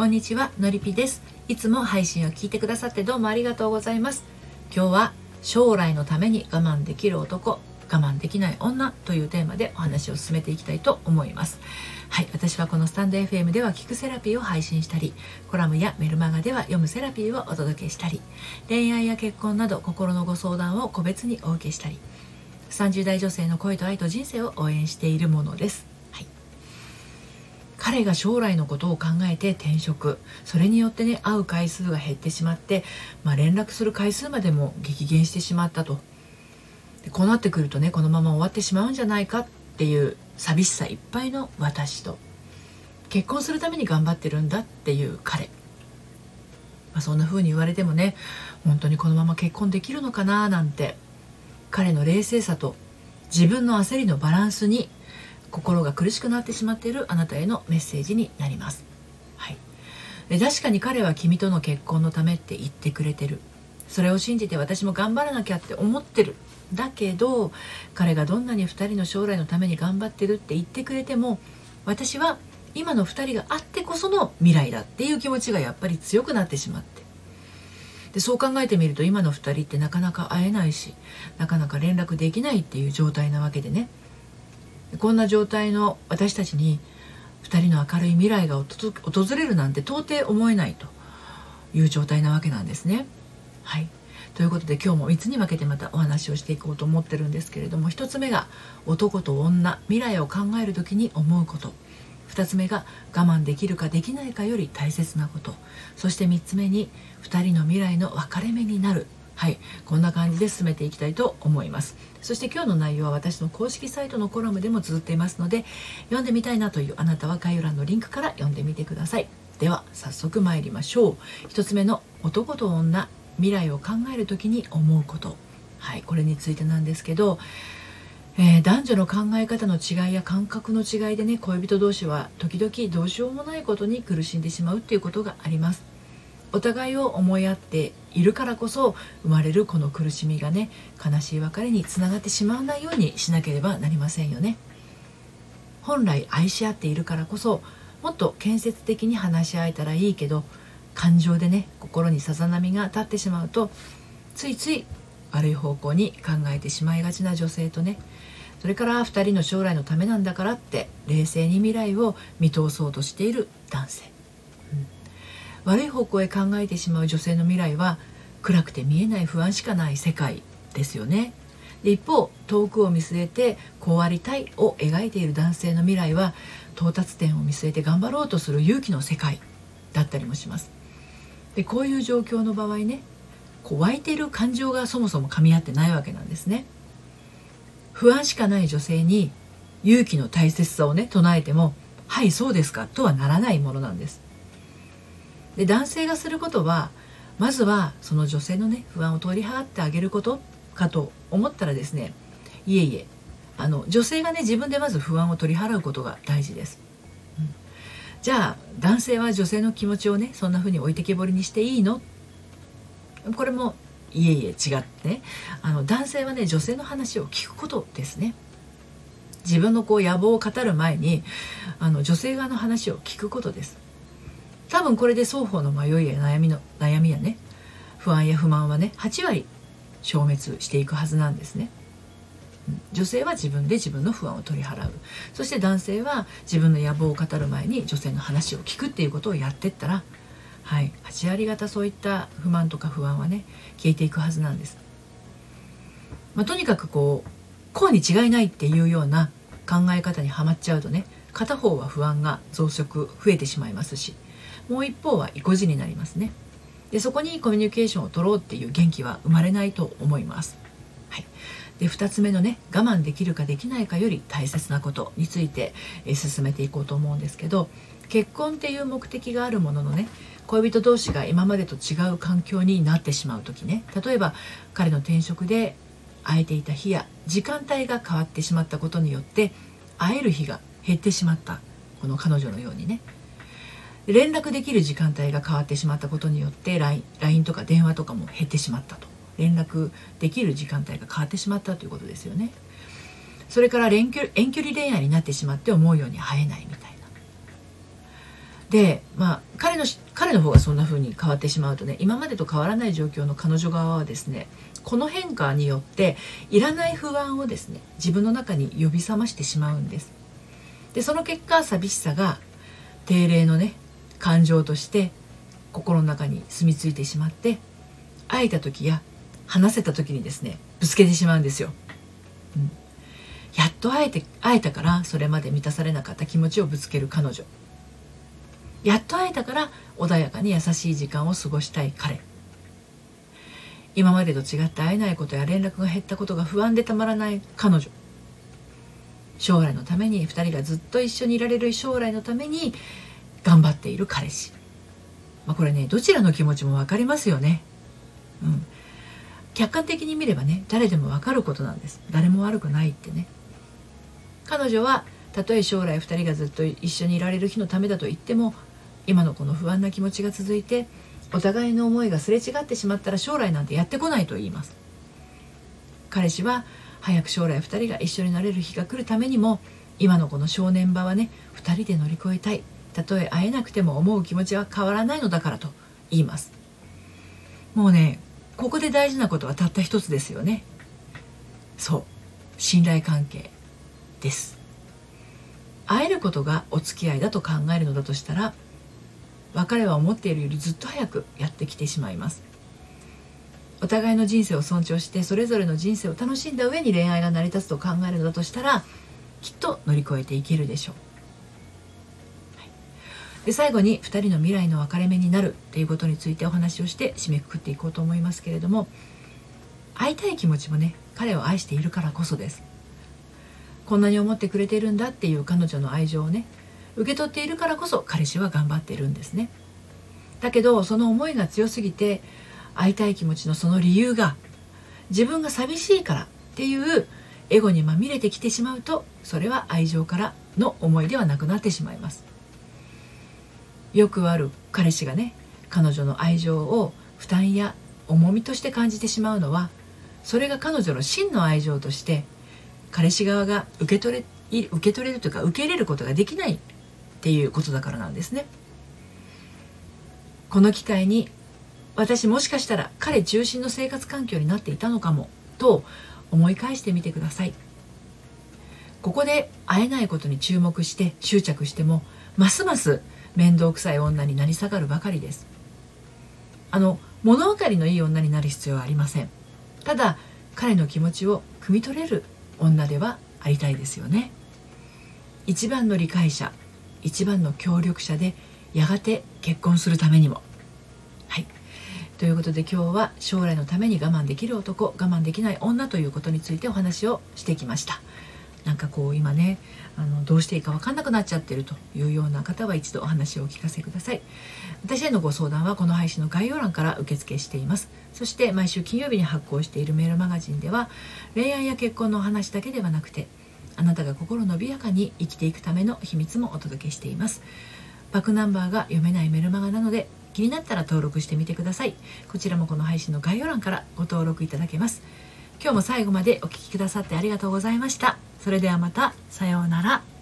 こんにちはのりぴです。いつも配信を聞いてくださってどうもありがとうございます。今日は将来のために我慢できる男我慢できない女というテーマでお話を進めていきたいと思います。はい私はこのスタンド FM では聞くセラピーを配信したりコラムやメルマガでは読むセラピーをお届けしたり恋愛や結婚など心のご相談を個別にお受けしたり30代女性の恋と愛と人生を応援しているものです、彼が将来のことを考えて転職。それによってね会う回数が減ってしまって、まあ、連絡する回数までも激減してしまったと。でこうなってくるとねこのまま終わってしまうんじゃないかっていう寂しさいっぱいの私と結婚するために頑張ってるんだっていう彼、まあ、そんな風に言われてもね本当にこのまま結婚できるのかななんて彼の冷静さと自分の焦りのバランスに心が苦しくなってしまっているあなたへのメッセージになります、はい、で確かに彼は君との結婚のためって言ってくれてる。それを信じて私も頑張らなきゃって思ってる。だけど彼がどんなに2人の将来のために頑張ってるって言ってくれても私は今の2人があってこその未来だっていう気持ちがやっぱり強くなってしまって。でそう考えてみると今の2人ってなかなか会えないしなかなか連絡できないっていう状態なわけでね。こんな状態の私たちに2人の明るい未来が訪れるなんて到底思えないという状態なわけなんですね。はい。ということで今日も3つに分けてまたお話をしていこうと思ってるんですけれども1つ目が男と女未来を考える時に思うこと。2つ目が我慢できるかできないかより大切なこと。そして3つ目に2人の未来の分かれ目になる。はいこんな感じで進めていきたいと思います。そして今日の内容は私の公式サイトのコラムでも綴っていますので読んでみたいなというあなたは概要欄のリンクから読んでみてください。では早速参りましょう。1つ目の男と女未来を考える時に思うこと。はいこれについてなんですけど、えー、男女の考え方の違いや感覚の違いでね恋人同士は時々どうしようもないことに苦しんでしまうっていうことがあります。お互いを思い合っているからこそ生まれるこの苦しみがね悲しい別れにつながってしまわないようにしなければなりませんよね。本来愛し合っているからこそもっと建設的に話し合えたらいいけど感情でね心にさざ波が立ってしまうとついつい悪い方向に考えてしまいがちな女性とねそれから2人の将来のためなんだからって冷静に未来を見通そうとしている男性、悪い方向へ考えてしまう女性の未来は暗くて見えない不安しかない世界ですよね。で一方遠くを見据えてこうありたいを描いている男性の未来は到達点を見据えて頑張ろうとする勇気の世界だったりもします。でこういう状況の場合ねこう湧いてる感情がそもそも噛み合ってないわけなんですね。不安しかない女性に勇気の大切さをね唱えてもはいそうですかとはならないものなんです。で男性がすることはまずはその女性のね不安を取り払ってあげることかと思ったらですねいえいえあの女性がね自分でまず不安を取り払うことが大事です。じゃあ男性は女性の気持ちをねそんな風に置いてけぼりにしていいの？これもいえいえ違ってね。あの男性はね女性の話を聞くことですね。自分のこう野望を語る前にあの女性側の話を聞くことです。多分これで双方の迷いや悩みの悩みやね。不安や不満はね8割消滅していくはずなんですね。女性は自分で自分の不安を取り払う。そして男性は自分の野望を語る前に女性の話を聞くっていうことをやってったらはい。8割方そういった不満とか不安はね消えていくはずなんです、まあ、とにかくこうこうに違いないっていうような考え方にはまっちゃうとね片方は不安が増殖増えてしまいますしもう一方は意固地になりますね。でそこにコミュニケーションを取ろうっていう元気は生まれないと思います。はい。で2つ目のね我慢できるかできないかより大切なことについて、え進めていこうと思うんですけど結婚っていう目的があるもののね恋人同士が今までと違う環境になってしまう時ね。例えば彼の転職で会えていた日や時間帯が変わってしまったことによって会える日が減ってしまったこの彼女のようにね。連絡できる時間帯が変わってしまったことによって LINE とか電話とかも減ってしまったと。連絡できる時間帯が変わってしまったということですよね。それから遠距遠距離恋愛になってしまって思うように会えないみたいな。でまあ彼の彼の方がそんな風に変わってしまうとね今までと変わらない状況の彼女側はですねこの変化によっていらない不安をですね自分の中に呼び覚ましてしまうんです。でその結果寂しさが定例のね感情として心の中に住み着いてしまって会えた時や話せた時にですねぶつけてしまうんですよ、うん、やっと会えて会えたからそれまで満たされなかった気持ちをぶつける彼女。やっと会えたから穏やかに優しい時間を過ごしたい彼。今までと違って会えないことや連絡が減ったことが不安でたまらない彼女。将来のために2人がずっと一緒にいられる将来のために頑張っている彼氏、まあ、これねどちらの気持ちも分かりますよね。うん。客観的に見ればね誰でも分かることなんです。誰も悪くないってね。彼女はたとえ将来2人がずっと一緒にいられる日のためだと言っても今のこの不安な気持ちが続いてお互いの思いがすれ違ってしまったら将来なんてやってこないと言います。彼氏は早く将来2人が一緒になれる日が来るためにも今のこの正念場はね2人で乗り越えたい。たとえ会えなくても思う気持ちは変わらないのだからと言います。もうねここで大事なことはたった一つですよね。そう。信頼関係です。会えることがお付き合いだと考えるのだとしたら別れは思っているよりずっと早くやってきてしまいます。お互いの人生を尊重してそれぞれの人生を楽しんだ上に恋愛が成り立つと考えるのだとしたらきっと乗り越えていけるでしょう、で最後に2人の未来の分かれ目になるっていうことについてお話をして締めくくっていこうと思いますけれども会いたい気持ちもね彼を愛しているからこそです。こんなに思ってくれてるんだっていう彼女の愛情をね受け取っているからこそ彼氏は頑張っているんですね。だけどその思いが強すぎて会いたい気持ちのその理由が自分が寂しいからっていうエゴにまみれてきてしまうとそれは愛情からの思いではなくなってしまいます。よくある彼氏がね彼女の愛情を負担や重みとして感じてしまうのはそれが彼女の真の愛情として彼氏側が受け取れ受け取れるというか受け入れることができないっていうことだからなんですね。この機会に私もしかしたら彼中心の生活環境になっていたのかもと思い返してみてください。ここで会えないことに注目して執着してもますます面倒くさい女になり下がるばかりです。あの物分かりのいい女になる必要はありません。ただ彼の気持ちを汲み取れる女ではありたいですよね。一番の理解者一番の協力者でやがて結婚するためにも。はい。ということで今日は将来のために我慢できる男我慢できない女ということについてお話をしてきました。なんかこう今ねあのどうしていいか分かんなくなっちゃってるというような方は一度お話をお聞かせください。私へのご相談はこの配信の概要欄から受付しています。そして毎週金曜日に発行しているメールマガジンでは恋愛や結婚のお話だけではなくてあなたが心伸びやかに生きていくための秘密もお届けしています。バックナンバーが読めないメルマガなので気になったら登録してみてください。こちらもこの配信の概要欄からご登録いただけます。今日も最後までお聴きくださってありがとうございました。それではまたさようなら。